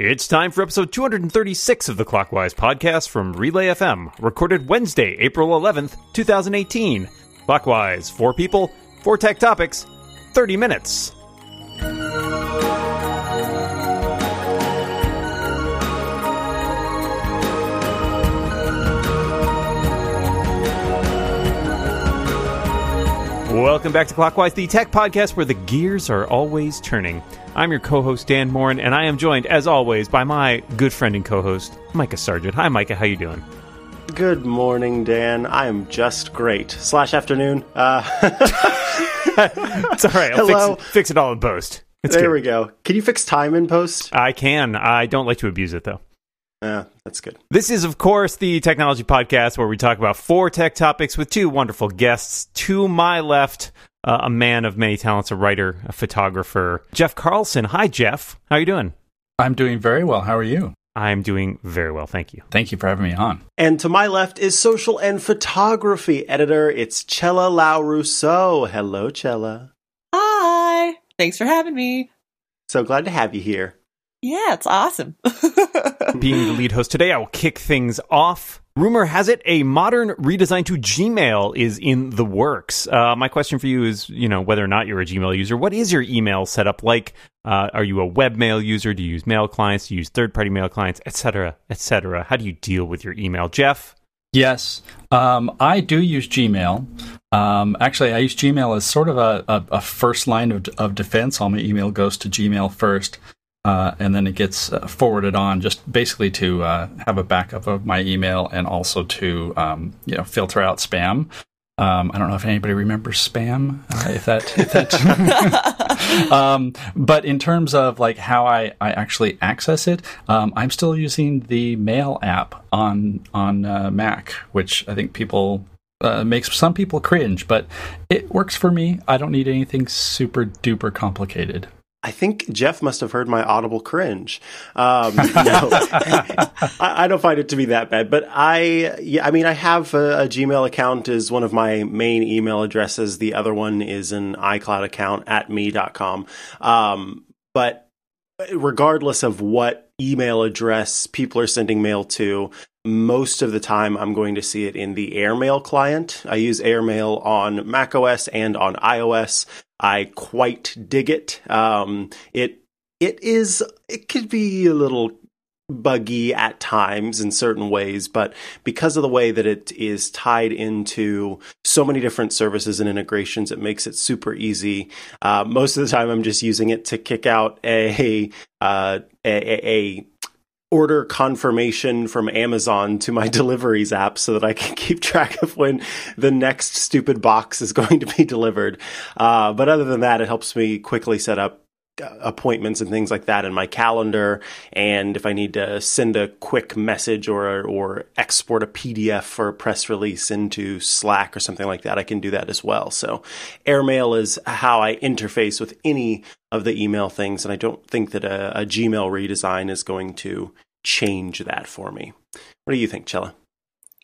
It's time for episode 236 of the Clockwise podcast from Relay FM, recorded Wednesday, April 11th, 2018. Clockwise, four people, four tech topics, 30 minutes. Welcome back to Clockwise, the tech podcast where the gears are always turning. I'm your co-host Dan Moren, and I am joined, as always, by my good friend and co-host Micah Sargent. Hi, Micah. How you doing? Good morning, Dan. I am just great. Slash afternoon. Uh, it's all right. I'll Hello. Fix, it, fix it all in post. It's there good. we go. Can you fix time in post? I can. I don't like to abuse it though. Yeah, that's good. This is, of course, the technology podcast where we talk about four tech topics with two wonderful guests. To my left, uh, a man of many talents, a writer, a photographer, Jeff Carlson. Hi, Jeff. How are you doing? I'm doing very well. How are you? I'm doing very well, thank you. Thank you for having me on. And to my left is social and photography editor. It's Chella Lau Rousseau. Hello, Chella. Hi. Thanks for having me. So glad to have you here. Yeah, it's awesome. Being the lead host today, I will kick things off. Rumor has it a modern redesign to Gmail is in the works. Uh, my question for you is, you know, whether or not you're a Gmail user, what is your email setup like? Uh, are you a webmail user? Do you use mail clients? Do you use third-party mail clients, etc., etc.? How do you deal with your email, Jeff? Yes, um, I do use Gmail. Um, actually, I use Gmail as sort of a, a, a first line of, of defense. All my email goes to Gmail first, uh, and then it gets uh, forwarded on, just basically to uh, have a backup of my email and also to um, you know filter out spam. Um, I don't know if anybody remembers spam. Uh, if that, if that. um, but in terms of like how I, I actually access it, um, I'm still using the Mail app on on uh, Mac, which I think people uh, makes some people cringe, but it works for me. I don't need anything super duper complicated. I think Jeff must have heard my audible cringe. Um, no, I, I don't find it to be that bad, but I, yeah, I mean, I have a, a Gmail account is one of my main email addresses. The other one is an iCloud account at me.com. Um, but regardless of what email address people are sending mail to, most of the time I'm going to see it in the AirMail client. I use AirMail on macOS and on iOS. I quite dig it. Um, it it is it could be a little buggy at times in certain ways, but because of the way that it is tied into so many different services and integrations, it makes it super easy. Uh, most of the time, I'm just using it to kick out a uh, a, a, a order confirmation from Amazon to my deliveries app so that I can keep track of when the next stupid box is going to be delivered. Uh, but other than that, it helps me quickly set up appointments and things like that in my calendar. And if I need to send a quick message or or export a PDF for a press release into Slack or something like that, I can do that as well. So AirMail is how I interface with any of the email things, and I don't think that a, a Gmail redesign is going to change that for me. What do you think, Chella?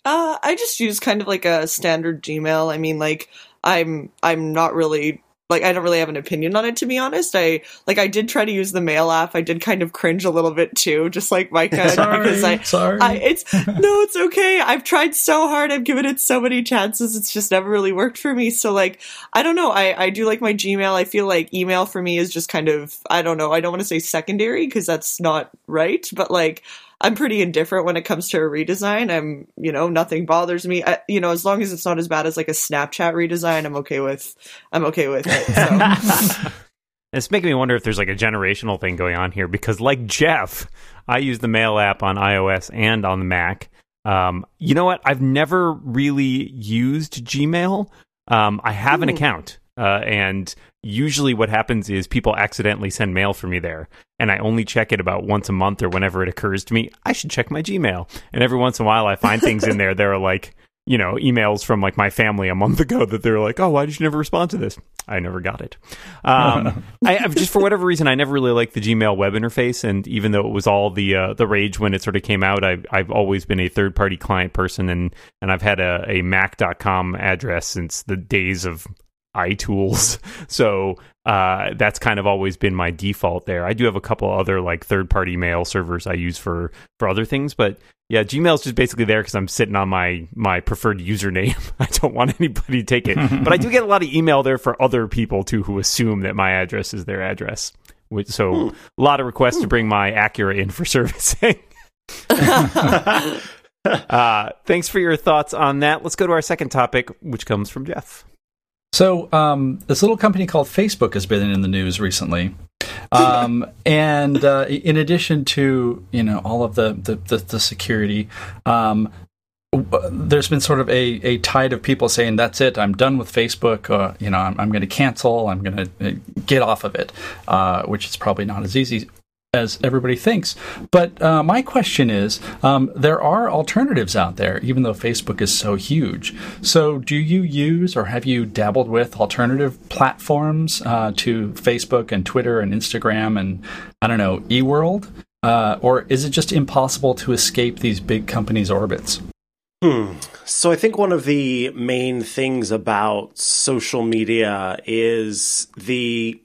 uh, I just use kind of like a standard Gmail. I mean, like I'm I'm not really like I don't really have an opinion on it to be honest. I like I did try to use the mail app. I did kind of cringe a little bit too, just like Micah Sorry, because I sorry. I, it's no, it's okay. I've tried so hard. I've given it so many chances. It's just never really worked for me. So like, I don't know. I I do like my Gmail. I feel like email for me is just kind of I don't know. I don't want to say secondary because that's not right, but like. I'm pretty indifferent when it comes to a redesign. I'm, you know, nothing bothers me. I, you know, as long as it's not as bad as like a Snapchat redesign, I'm okay with. I'm okay with it. So. It's making me wonder if there's like a generational thing going on here because, like Jeff, I use the Mail app on iOS and on the Mac. Um, you know what? I've never really used Gmail. Um, I have an account, uh, and usually what happens is people accidentally send mail for me there, and I only check it about once a month or whenever it occurs to me. I should check my Gmail, and every once in a while I find things in there that are like you know, emails from like my family a month ago that they're like, "Oh, why did you never respond to this?" I never got it. Um, I I've just for whatever reason, I never really liked the Gmail web interface, and even though it was all the uh, the rage when it sort of came out, I've I've always been a third party client person, and and I've had a, a Mac.com address since the days of iTools. So uh, that's kind of always been my default there. I do have a couple other like third party mail servers I use for for other things, but yeah, Gmail's just basically there because I'm sitting on my my preferred username. I don't want anybody to take it, but I do get a lot of email there for other people too who assume that my address is their address. So hmm. a lot of requests to bring my Acura in for servicing. uh, thanks for your thoughts on that. Let's go to our second topic, which comes from Jeff. So, um, this little company called Facebook has been in the news recently. Um, and uh, in addition to you know all of the the, the, the security, um, there's been sort of a, a tide of people saying that's it i'm done with facebook uh, you know i'm, I'm going to cancel i'm going to uh, get off of it uh, which is probably not as easy as everybody thinks. But uh, my question is um, there are alternatives out there, even though Facebook is so huge. So, do you use or have you dabbled with alternative platforms uh, to Facebook and Twitter and Instagram and, I don't know, eWorld? Uh, or is it just impossible to escape these big companies' orbits? Hmm. So I think one of the main things about social media is the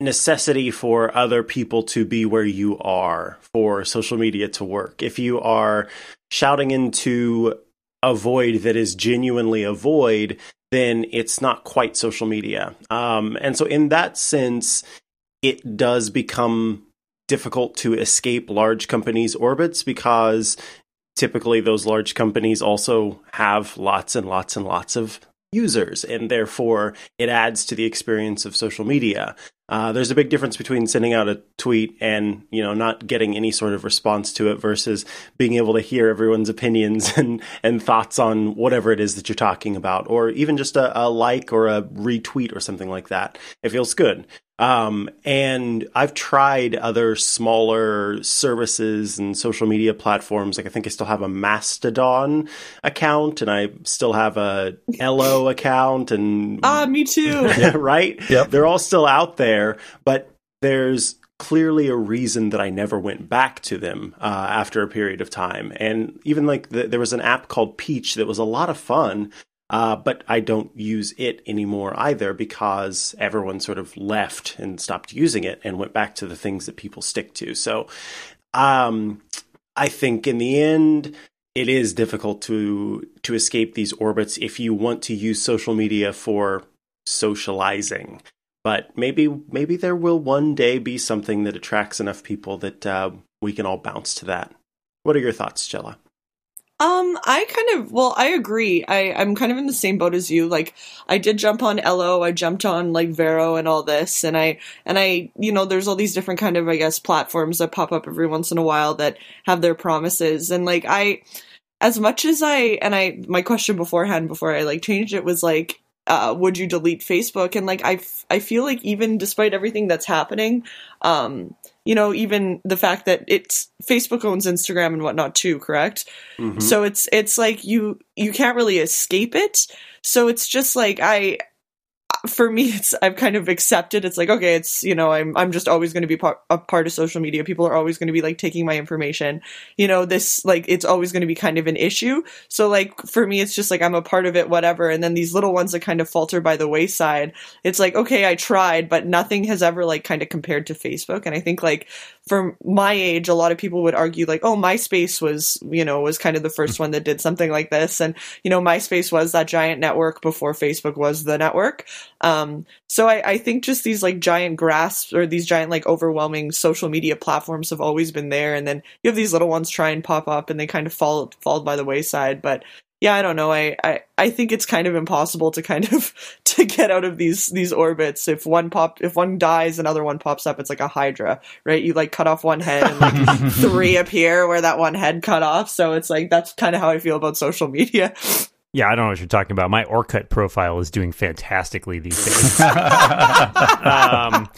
necessity for other people to be where you are for social media to work. If you are shouting into a void that is genuinely a void, then it's not quite social media. Um, and so, in that sense, it does become difficult to escape large companies' orbits because typically those large companies also have lots and lots and lots of users, and therefore it adds to the experience of social media. Uh, there's a big difference between sending out a tweet and you know not getting any sort of response to it versus being able to hear everyone's opinions and and thoughts on whatever it is that you're talking about, or even just a, a like or a retweet or something like that. It feels good. Um, and I've tried other smaller services and social media platforms. Like I think I still have a Mastodon account and I still have a Ello account and Ah, me too. right? Yep. They're all still out there, but there's clearly a reason that I never went back to them uh, after a period of time. And even like the, there was an app called Peach that was a lot of fun, uh, but I don't use it anymore either because everyone sort of left and stopped using it and went back to the things that people stick to. So um, I think in the end, it is difficult to to escape these orbits if you want to use social media for socializing. But maybe maybe there will one day be something that attracts enough people that uh, we can all bounce to that. What are your thoughts, Chella? Um, I kind of well, I agree. I I'm kind of in the same boat as you. Like, I did jump on Ello, I jumped on like Vero and all this, and I and I, you know, there's all these different kind of I guess platforms that pop up every once in a while that have their promises, and like I, as much as I and I, my question beforehand before I like changed it was like, uh, would you delete Facebook? And like I, I feel like even despite everything that's happening, um, you know, even the fact that it's Facebook owns Instagram and whatnot too, correct? Mm-hmm. So it's it's like you you can't really escape it. So it's just like I for me it's i've kind of accepted it's like okay it's you know i'm i'm just always going to be part, a part of social media. People are always going to be like taking my information. You know this like it's always going to be kind of an issue. So like for me it's just like i'm a part of it whatever. And then these little ones that kind of falter by the wayside it's like okay i tried but nothing has ever like kind of compared to facebook. And i think like for my age a lot of people would argue like oh myspace was you know was kind of the first one that did something like this. And you know myspace was that giant network before facebook was the network um, so I, I think just these like giant grasps or these giant like overwhelming social media platforms have always been there, and then you have these little ones try and pop up, and they kind of fall fall by the wayside. But yeah, I don't know. I, I, I think it's kind of impossible to kind of to get out of these these orbits. If one pop if one dies, another one pops up. It's like a hydra, right? You like cut off one head and like three appear where that one head cut off. So it's like that's kind of how I feel about social media. Yeah, I don't know what you're talking about. My Orkut profile is doing fantastically these days. um,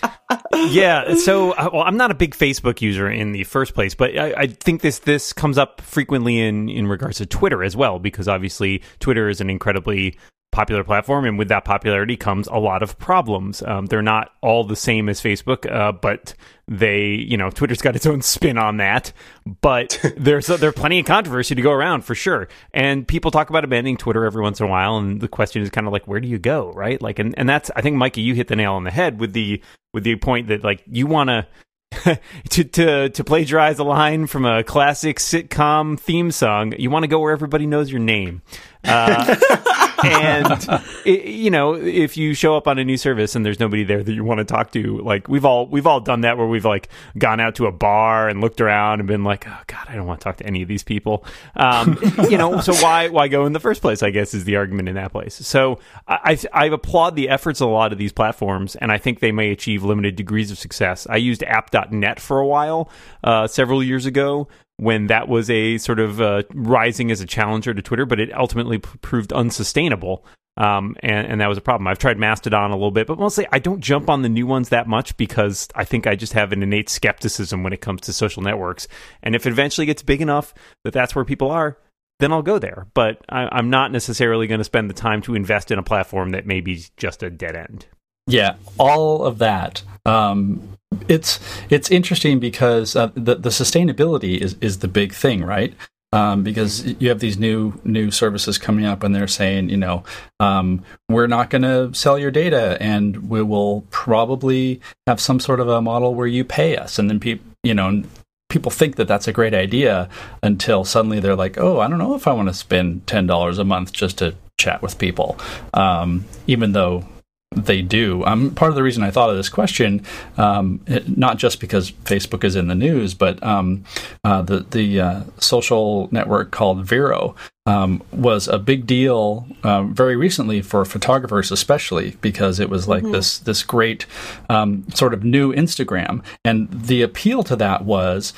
yeah, so uh, well, I'm not a big Facebook user in the first place, but I, I, think this this comes up frequently in in regards to Twitter as well, because obviously Twitter is an incredibly popular platform, and with that popularity comes a lot of problems. Um, they're not all the same as Facebook, uh, but they, you know, Twitter's got its own spin on that. But there's there's plenty of controversy to go around for sure, and people talk about abandoning Twitter every once in a while. And the question is kind of like, where do you go, right? Like, and and that's I think Mikey, you hit the nail on the head with the with the point that like you want to to to to plagiarize a line from a classic sitcom theme song, you want to go where everybody knows your name. Uh, and it, you know, if you show up on a new service and there's nobody there that you want to talk to, like we've all we've all done that where we've like gone out to a bar and looked around and been like, oh god, I don't want to talk to any of these people. Um, you know, so why why go in the first place? I guess is the argument in that place. So I I applaud the efforts of a lot of these platforms, and I think they may achieve limited degrees of success. I used App.net for a while, uh, several years ago when that was a sort of uh, rising as a challenger to Twitter, but it ultimately p- proved unsustainable. Um, and, and, that was a problem. I've tried Mastodon a little bit, but mostly I don't jump on the new ones that much because I think I just have an innate skepticism when it comes to social networks. And if it eventually gets big enough that that's where people are, then I'll go there. But I, am not necessarily going to spend the time to invest in a platform that may be just a dead end. Yeah, all of that. Um, it's it's interesting because uh, the the sustainability is is the big thing, right? Um, because you have these new new services coming up, and they're saying, you know, um, we're not going to sell your data, and we will probably have some sort of a model where you pay us, and then people, you know, people think that that's a great idea until suddenly they're like, oh, I don't know if I want to spend ten dollars a month just to chat with people, um, even though they do. Um, part of the reason I thought of this question, um, not just because Facebook is in the news, but um, uh, the the uh, social network called Vero um, was a big deal um, very recently for photographers, especially because it was like mm-hmm. this this great um, sort of new Instagram, and the appeal to that was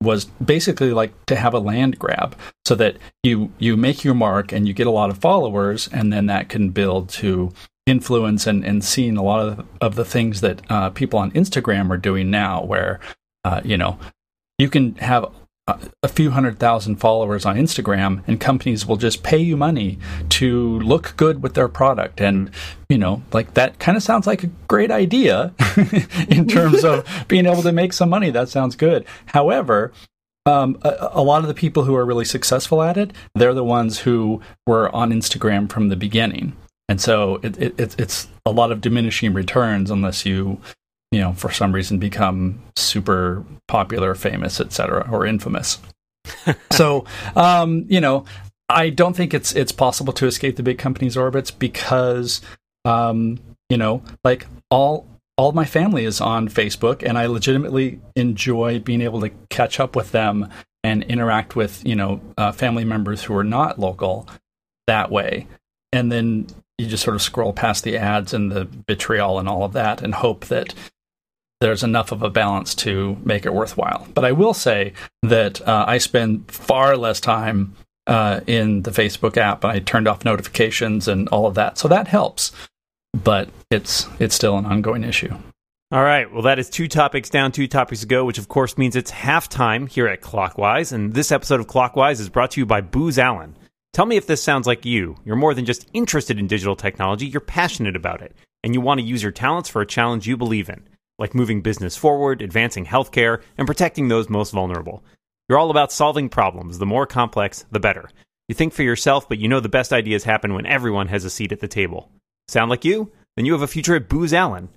was basically like to have a land grab so that you you make your mark and you get a lot of followers and then that can build to influence and, and seeing a lot of, of the things that uh, people on Instagram are doing now, where, uh, you know, you can have a few hundred thousand followers on Instagram and companies will just pay you money to look good with their product. And, you know, like that kind of sounds like a great idea in terms of being able to make some money. That sounds good. However, um, a, a, lot of the people who are really successful at it, they're the ones who were on Instagram from the beginning and so it, it, it's a lot of diminishing returns unless you you know for some reason become super popular famous etc or infamous. So um, you know i don't think it's it's possible to escape the big companies orbits because um, you know like all all my family is on facebook and i legitimately enjoy being able to catch up with them and interact with you know uh, family members who are not local that way. And then you just sort of scroll past the ads and the vitriol and all of that and hope that there's enough of a balance to make it worthwhile. But I will say that uh, I spend far less time uh, in the Facebook app. I turned off notifications and all of that, so that helps. But it's it's still an ongoing issue. All right. Well, that is two topics down, two topics to go, which of course means it's halftime here at Clockwise. And this episode of Clockwise is brought to you by Booz Allen. Tell me if this sounds like you. You're more than just interested in digital technology, you're passionate about it, and you want to use your talents for a challenge you believe in, like moving business forward, advancing healthcare, and protecting those most vulnerable. You're all about solving problems. The more complex, the better. You think for yourself, but you know the best ideas happen when everyone has a seat at the table. Sound like you? Then you have a future at Booz Allen.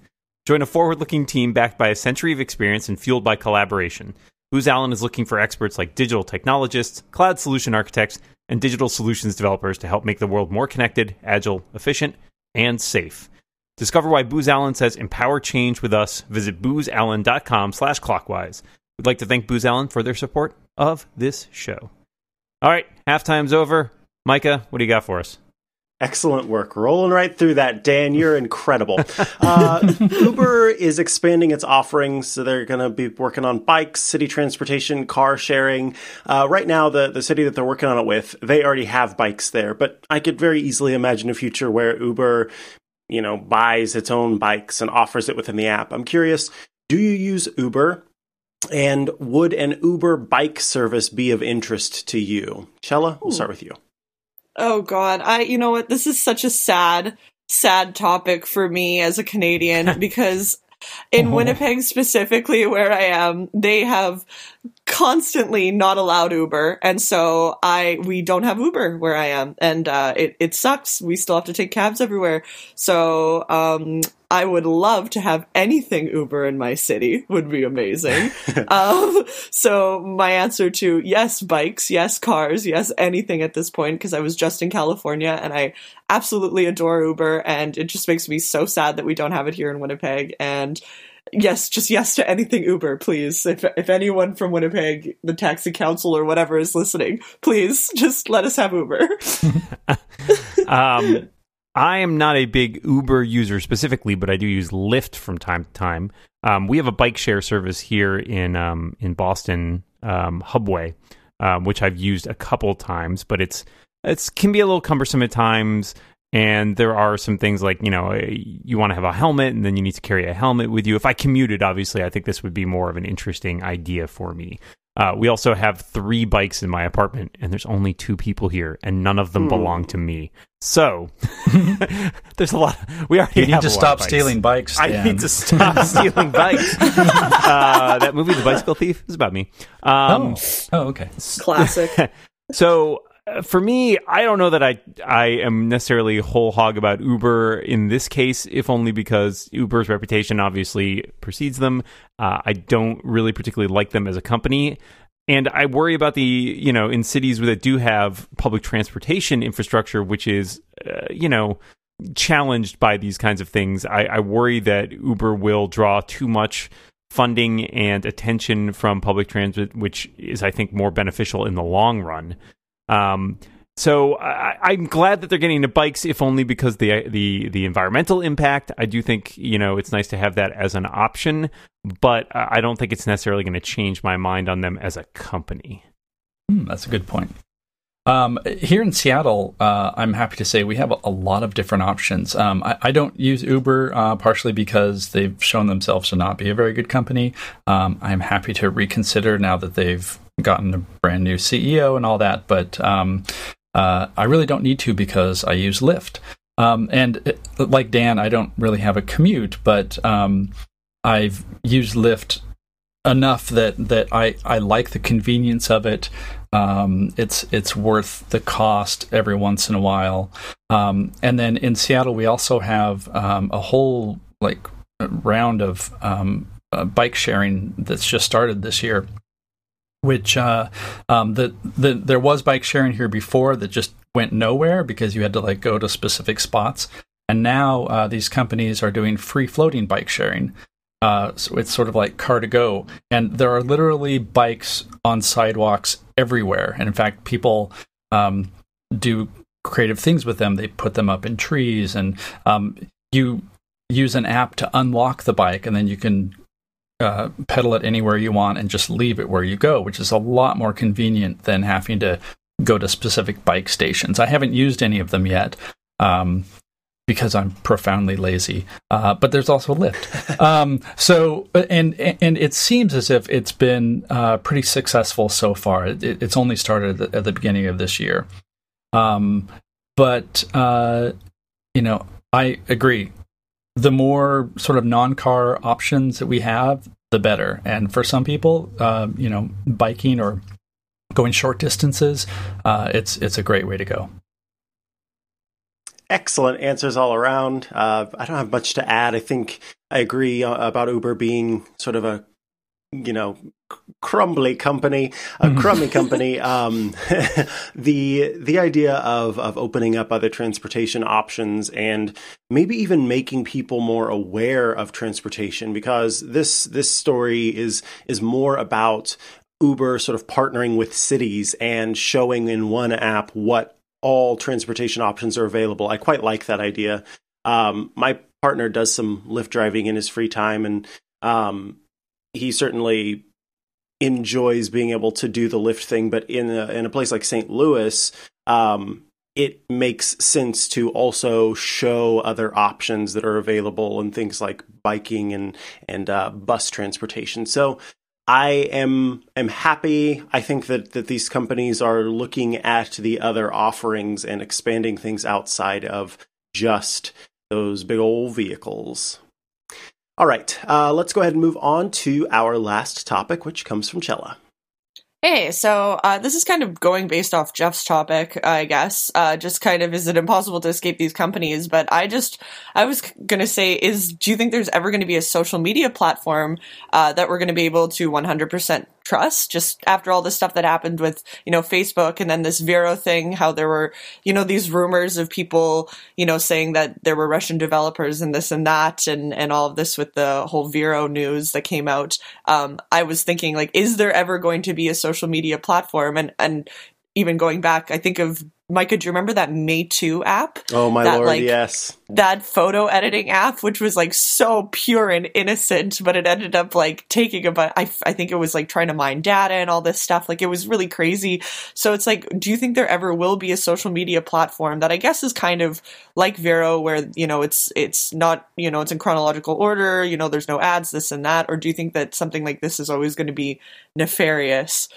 Join a forward looking team backed by a century of experience and fueled by collaboration. Booz Allen is looking for experts like digital technologists, cloud solution architects, and digital solutions developers to help make the world more connected, agile, efficient, and safe. Discover why Booz Allen says empower change with us. Visit boozallen.com slash clockwise. We'd like to thank Booz Allen for their support of this show. All right, halftime's over. Micah, what do you got for us? Excellent work. Rolling right through that, Dan. You're incredible. Uh, Uber is expanding its offerings. So they're going to be working on bikes, city transportation, car sharing. Uh, right now, the, the city that they're working on it with, they already have bikes there. But I could very easily imagine a future where Uber, you know, buys its own bikes and offers it within the app. I'm curious, do you use Uber? And would an Uber bike service be of interest to you? Chella, we'll start with you. Oh God, I you know what? This is such a sad, sad topic for me as a Canadian because in Winnipeg specifically where I am, they have constantly not allowed Uber, and so I we don't have Uber where I am, and uh, it it sucks. We still have to take cabs everywhere. So um, I would love to have anything Uber in my city. Would be amazing. um, so my answer to yes, bikes, yes, cars, yes, anything at this point because I was just in California and I absolutely adore Uber, and it just makes me so sad that we don't have it here in Winnipeg and yes, just yes to anything Uber, please. If if anyone from Winnipeg, the taxi council or whatever is listening, please just let us have Uber. um, I am not a big Uber user specifically, but I do use Lyft from time to time. Um, we have a bike share service here in um, in Boston, um, Hubway, um, which I've used a couple times, but it's it's can be a little cumbersome at times. And there are some things like, you know, you want to have a helmet and then you need to carry a helmet with you. If I commuted, obviously, I think this would be more of an interesting idea for me. Uh, we also have three bikes in my apartment, and there's only two people here, and none of them Hmm. belong to me. So there's a lot. We already You need have to a stop bikes. stealing bikes. I Dan. need to stop stealing bikes. uh, that movie, The Bicycle Thief, is about me. Um, oh. oh, okay. Classic. so for me, I don't know that I I am necessarily whole hog about Uber in this case, if only because Uber's reputation obviously precedes them. Uh, I don't really particularly like them as a company. And I worry about the, you know, in cities that do have public transportation infrastructure, which is, uh, you know, challenged by these kinds of things. I, I worry that Uber will draw too much funding and attention from public transit, which is, I think, more beneficial in the long run. Um, so I, I'm glad that they're getting into bikes, if only because the the the environmental impact. I do think you know it's nice to have that as an option, but I don't think it's necessarily going to change my mind on them as a company. Hmm, that's a good point. Um, here in Seattle, uh, I'm happy to say we have a, a lot of different options. Um, I, I don't use Uber uh, partially because they've shown themselves to not be a very good company. Um, I'm happy to reconsider now that they've gotten a brand new CEO and all that, but um, uh, I really don't need to because I use Lyft. Um, and it, like Dan, I don't really have a commute, but um, I've used Lyft enough that that I, I like the convenience of it. Um, it's it's worth the cost every once in a while. Um, and then in Seattle, we also have um, a whole like round of um, uh, bike sharing that's just started this year. Which uh, um, the, the there was bike sharing here before that just went nowhere because you had to like go to specific spots. And now uh, these companies are doing free floating bike sharing. Uh, so it's sort of like car2go, and there are literally bikes on sidewalks everywhere. And in fact, people um, do creative things with them. They put them up in trees, and um, you use an app to unlock the bike, and then you can uh, pedal it anywhere you want and just leave it where you go, which is a lot more convenient than having to go to specific bike stations. I haven't used any of them yet. Um, because I'm profoundly lazy. Uh, but there's also Lyft. um, so, and and it seems as if it's been uh, pretty successful so far. It, it's only started at the, at the beginning of this year. Um, but uh, you know, I agree. The more sort of non-car options that we have, the better. And for some people, uh, you know, biking or going short distances, uh, it's it's a great way to go. Excellent answers all around. Uh, I don't have much to add. I think I agree uh, about Uber being sort of a, you know, crumbly company, a crummy company. Um, the the idea of of opening up other transportation options and maybe even making people more aware of transportation because this this story is is more about Uber sort of partnering with cities and showing in one app what all transportation options are available. I quite like that idea. Um, my partner does some Lyft driving in his free time, and um, he certainly enjoys being able to do the Lyft thing. But in a, in a place like St. Louis, um, it makes sense to also show other options that are available and things like biking and and uh, bus transportation. So I am am happy. I think that that these companies are looking at the other offerings and expanding things outside of just those big old vehicles. All right, uh, let's go ahead and move on to our last topic, which comes from Chella. Hey, so uh, this is kind of going based off Jeff's topic, I guess. Uh, just kind of, is it impossible to escape these companies? But I just, I was going to say, is do you think there's ever going to be a social media platform uh, that we're going to be able to 100% trust just after all the stuff that happened with, you know, Facebook and then this Vero thing, how there were, you know, these rumors of people, you know, saying that there were Russian developers and this and that and, and all of this with the whole Vero news that came out. Um, I was thinking like, is there ever going to be a social media platform? And, and even going back, I think of Micah, do you remember that Meitu app? Oh my that, lord, like, yes. That photo editing app, which was like so pure and innocent, but it ended up like taking a but I, I think it was like trying to mine data and all this stuff. Like it was really crazy. So it's like, do you think there ever will be a social media platform that I guess is kind of like Vero, where you know it's it's not you know it's in chronological order, you know there's no ads, this and that, or do you think that something like this is always going to be nefarious?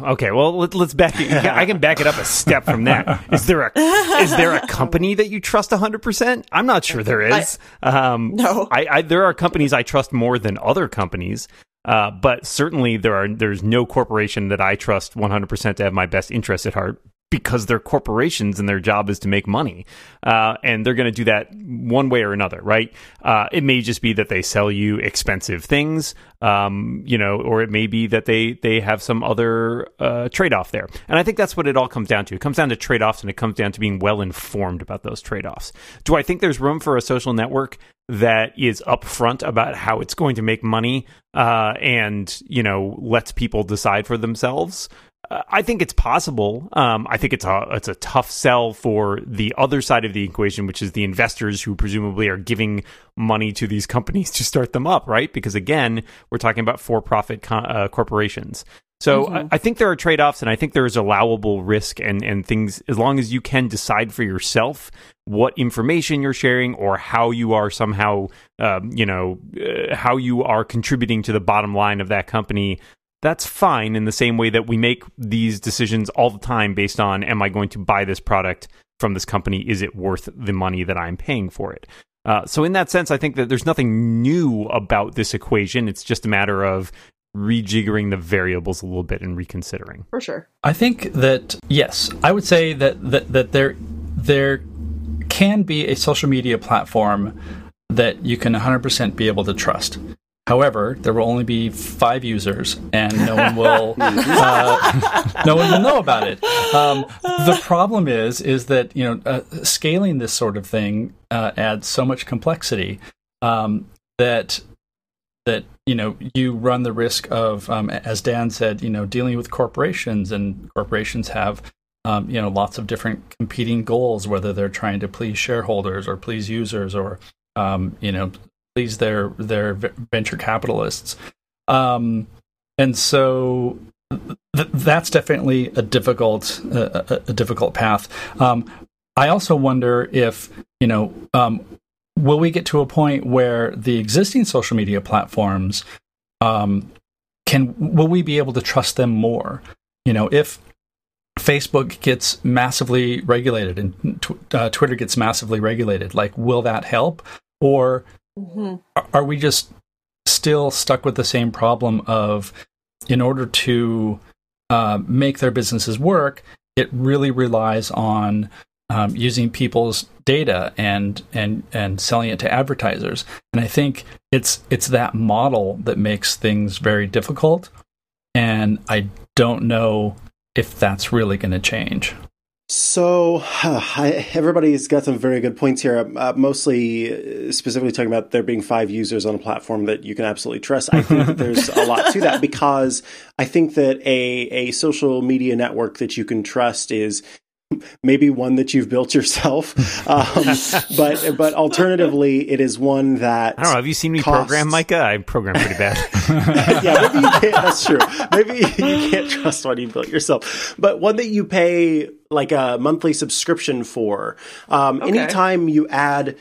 Okay, well let, us back. It. I can back it up a step from that. Is there a is there a company that you trust hundred percent? I'm not sure there is. I, um, no, I, I, there are companies I trust more than other companies, uh, but certainly there are there's no corporation that I trust 100 percent to have my best interest at heart because they're corporations and their job is to make money. Uh, and they're going to do that one way or another, right? Uh, it may just be that they sell you expensive things, um, you know, or it may be that they, they have some other uh, trade off there. And I think that's what it all comes down to. It comes down to trade offs and it comes down to being well informed about those trade offs. Do I think there's room for a social network that is upfront about how it's going to make money uh, and, you know, lets people decide for themselves? I think it's possible. Um, I think it's a it's a tough sell for the other side of the equation, which is the investors who presumably are giving money to these companies to start them up, right? Because again, we're talking about for profit co- uh, corporations. So mm-hmm. I, I, think there are trade offs, and I think there is allowable risk and and things as long as you can decide for yourself what information you're sharing or how you are somehow, um, you know, uh, how you are contributing to the bottom line of that company that's fine in the same way that we make these decisions all the time based on am I going to buy this product from this company? Is it worth the money that I'm paying for it? Uh, so, in that sense, I think that there's nothing new about this equation. It's just a matter of rejiggering the variables a little bit and reconsidering. For sure. I think that yes, I would say that that, that there there can be a social media platform that you can 100% be able to trust. However, there will only be five users, and no one will uh, no one will know about it. Um, the problem is is that you know uh, scaling this sort of thing uh, adds so much complexity um, that that you know you run the risk of, um, as Dan said, you know, dealing with corporations, and corporations have um, you know lots of different competing goals, whether they're trying to please shareholders or please users or um, you know please their their venture capitalists. Um, and so th- that's definitely a difficult uh, a, a, difficult path. Um, I also wonder if you know um, will we get to a point where the existing social media platforms um, can will we be able to trust them more? You know, if Facebook gets massively regulated and tw- uh, Twitter gets massively regulated, like will that help? Or Mm-hmm. Are we just still stuck with the same problem of, in order to uh, make their businesses work, it really relies on um, using people's data and and and selling it to advertisers. And I think it's it's that model that makes things very difficult. And I don't know if that's really going to change. So, I, everybody's got some very good points here. Uh, mostly, uh, specifically talking about there being five users on a platform that you can absolutely trust. I think that there's a lot to that because I think that a a social media network that you can trust is maybe one that you've built yourself. Um, but but alternatively, it is one that I don't know. Have you seen me costs... program, Micah? I program pretty bad. yeah, maybe you can't. That's true. Maybe you can't trust one you built yourself, but one that you pay like a monthly subscription for. Um, okay. Anytime you add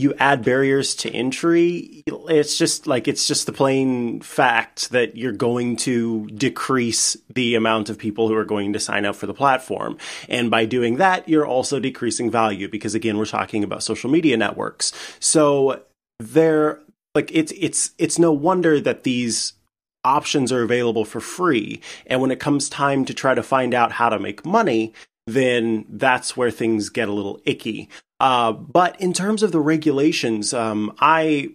you add barriers to entry, it's just like it's just the plain fact that you're going to decrease the amount of people who are going to sign up for the platform. And by doing that, you're also decreasing value because again, we're talking about social media networks. So there like it's it's it's no wonder that these options are available for free. And when it comes time to try to find out how to make money, then that's where things get a little icky. Uh, but in terms of the regulations, um, I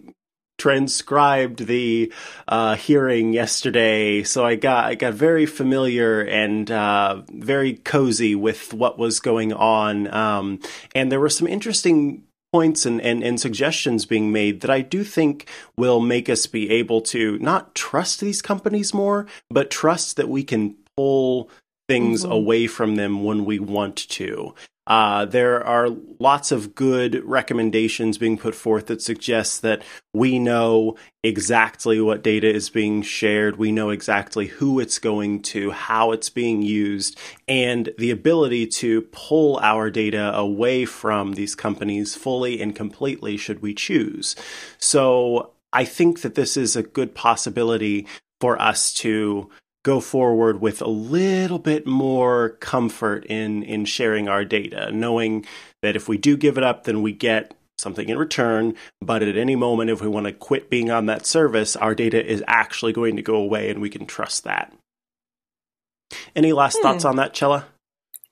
transcribed the uh, hearing yesterday, so I got I got very familiar and uh, very cozy with what was going on, um, and there were some interesting points and, and, and suggestions being made that I do think will make us be able to not trust these companies more, but trust that we can pull things mm-hmm. away from them when we want to. Uh, there are lots of good recommendations being put forth that suggest that we know exactly what data is being shared, we know exactly who it's going to, how it's being used, and the ability to pull our data away from these companies fully and completely should we choose. So I think that this is a good possibility for us to go forward with a little bit more comfort in in sharing our data, knowing that if we do give it up, then we get something in return. But at any moment, if we want to quit being on that service, our data is actually going to go away, and we can trust that. Any last hmm. thoughts on that, Chella?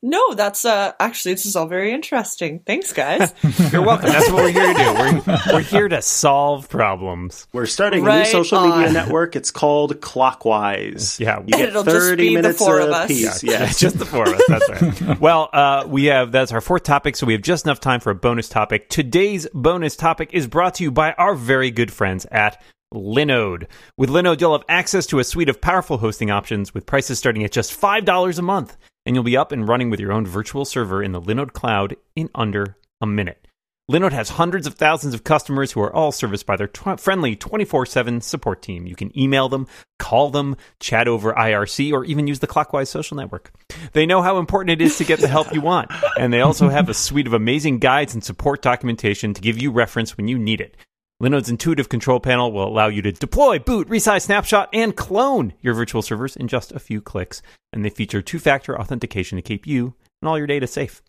No, that's uh actually this is all very interesting. Thanks, guys. You're welcome. That's what we're here to do. We're, we're here to solve problems. We're starting right a new social on. media network. It's called Clockwise. Yeah, you get thirty minutes a piece. Yeah, yes. just the four of us. That's right. well, uh, we have that's our fourth topic, so we have just enough time for a bonus topic. Today's bonus topic is brought to you by our very good friends at Linode. With Linode, you'll have access to a suite of powerful hosting options with prices starting at just $5 a month and you'll be up and running with your own virtual server in the Linode cloud in under a minute. Linode has hundreds of thousands of customers who are all serviced by their tw- friendly 24 7 support team. You can email them, call them, chat over IRC, or even use the Clockwise social network. They know how important it is to get the help you want, and they also have a suite of amazing guides and support documentation to give you reference when you need it. Linode's intuitive control panel will allow you to deploy, boot, resize, snapshot, and clone your virtual servers in just a few clicks. And they feature two factor authentication to keep you and all your data safe.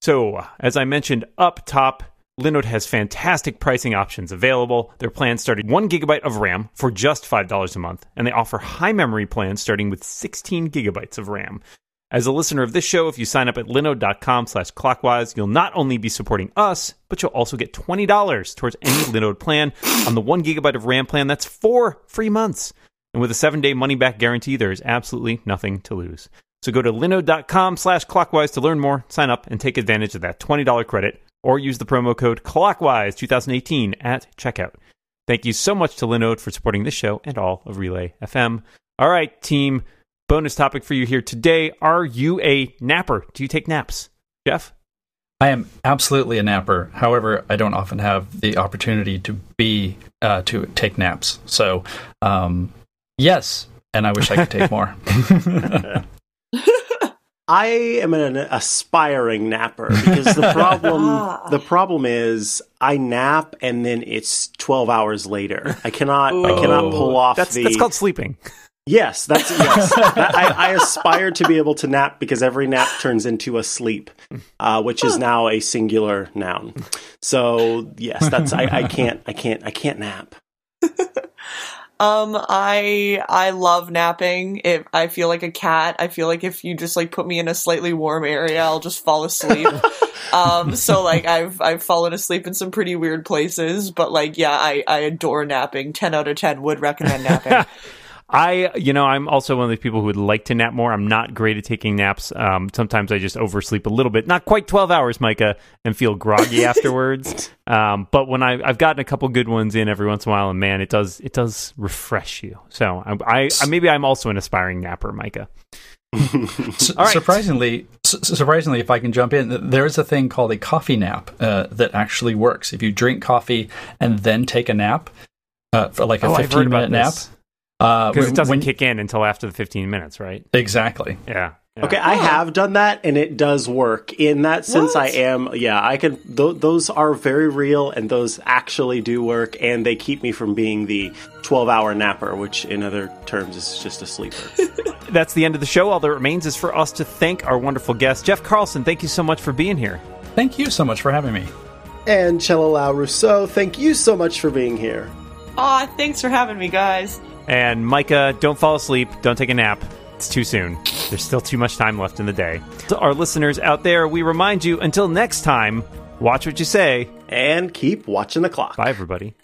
So, as I mentioned up top, Linode has fantastic pricing options available. Their plans start at 1 gigabyte of RAM for just $5 a month, and they offer high memory plans starting with 16 gigabytes of RAM. As a listener of this show, if you sign up at linode.com slash clockwise, you'll not only be supporting us, but you'll also get $20 towards any Linode plan on the one gigabyte of RAM plan. That's four free months. And with a seven day money back guarantee, there is absolutely nothing to lose. So go to linode.com slash clockwise to learn more, sign up, and take advantage of that $20 credit, or use the promo code clockwise 2018 at checkout. Thank you so much to Linode for supporting this show and all of Relay FM. All right, team bonus topic for you here today. Are you a napper? Do you take naps? Jeff? I am absolutely a napper. However, I don't often have the opportunity to be uh, to take naps. So, um, yes, and I wish I could take more. I am an aspiring napper because the problem ah. the problem is I nap and then it's twelve hours later. I cannot Ooh. I cannot pull off that's, the that's called sleeping. Yes, that's yes. I, I, aspire to be able to nap because every nap turns into a sleep, uh, which is now a singular noun. So yes, that's I, I can't I can't I can't nap. Um, I I love napping. If I feel like a cat, I feel like if you just like put me in a slightly warm area, I'll just fall asleep. um, so like I've I've fallen asleep in some pretty weird places, but like yeah, I I adore napping. Ten out of ten would recommend napping. I, you know, I'm also one of those people who would like to nap more. I'm not great at taking naps. Um, sometimes I just oversleep a little bit, not quite 12 hours, Micah, and feel groggy afterwards. Um, but when I, I've gotten a couple good ones in every once in a while, and man, it does it does refresh you. So I, I maybe I'm also an aspiring napper, Micah. Surprisingly, surprisingly, if I can jump in, there is a thing called a coffee nap uh, that actually works. If you drink coffee and then take a nap, uh, for like a oh, 15 minute nap, because uh, it doesn't when, kick in until after the 15 minutes, right? Exactly. Yeah. Okay, I have done that and it does work. In that sense, What? I am, yeah, I can, th- those are very real and those actually do work and they keep me from being the 12 hour napper, which in other terms is just a sleeper. That's the end of the show. All that remains is for us to thank our wonderful guest, Jeff Carlson. Thank you so much for being here. Thank you so much for having me. and Chella Lau Rousseau, thank you so much for being here. Aw, thanks for having me, guys. And Micah, don't fall asleep. Don't take a nap. It's too soon. There's still too much time left in the day. To our listeners out there, we remind you until next time, watch what you say. And keep watching the clock. Bye, everybody.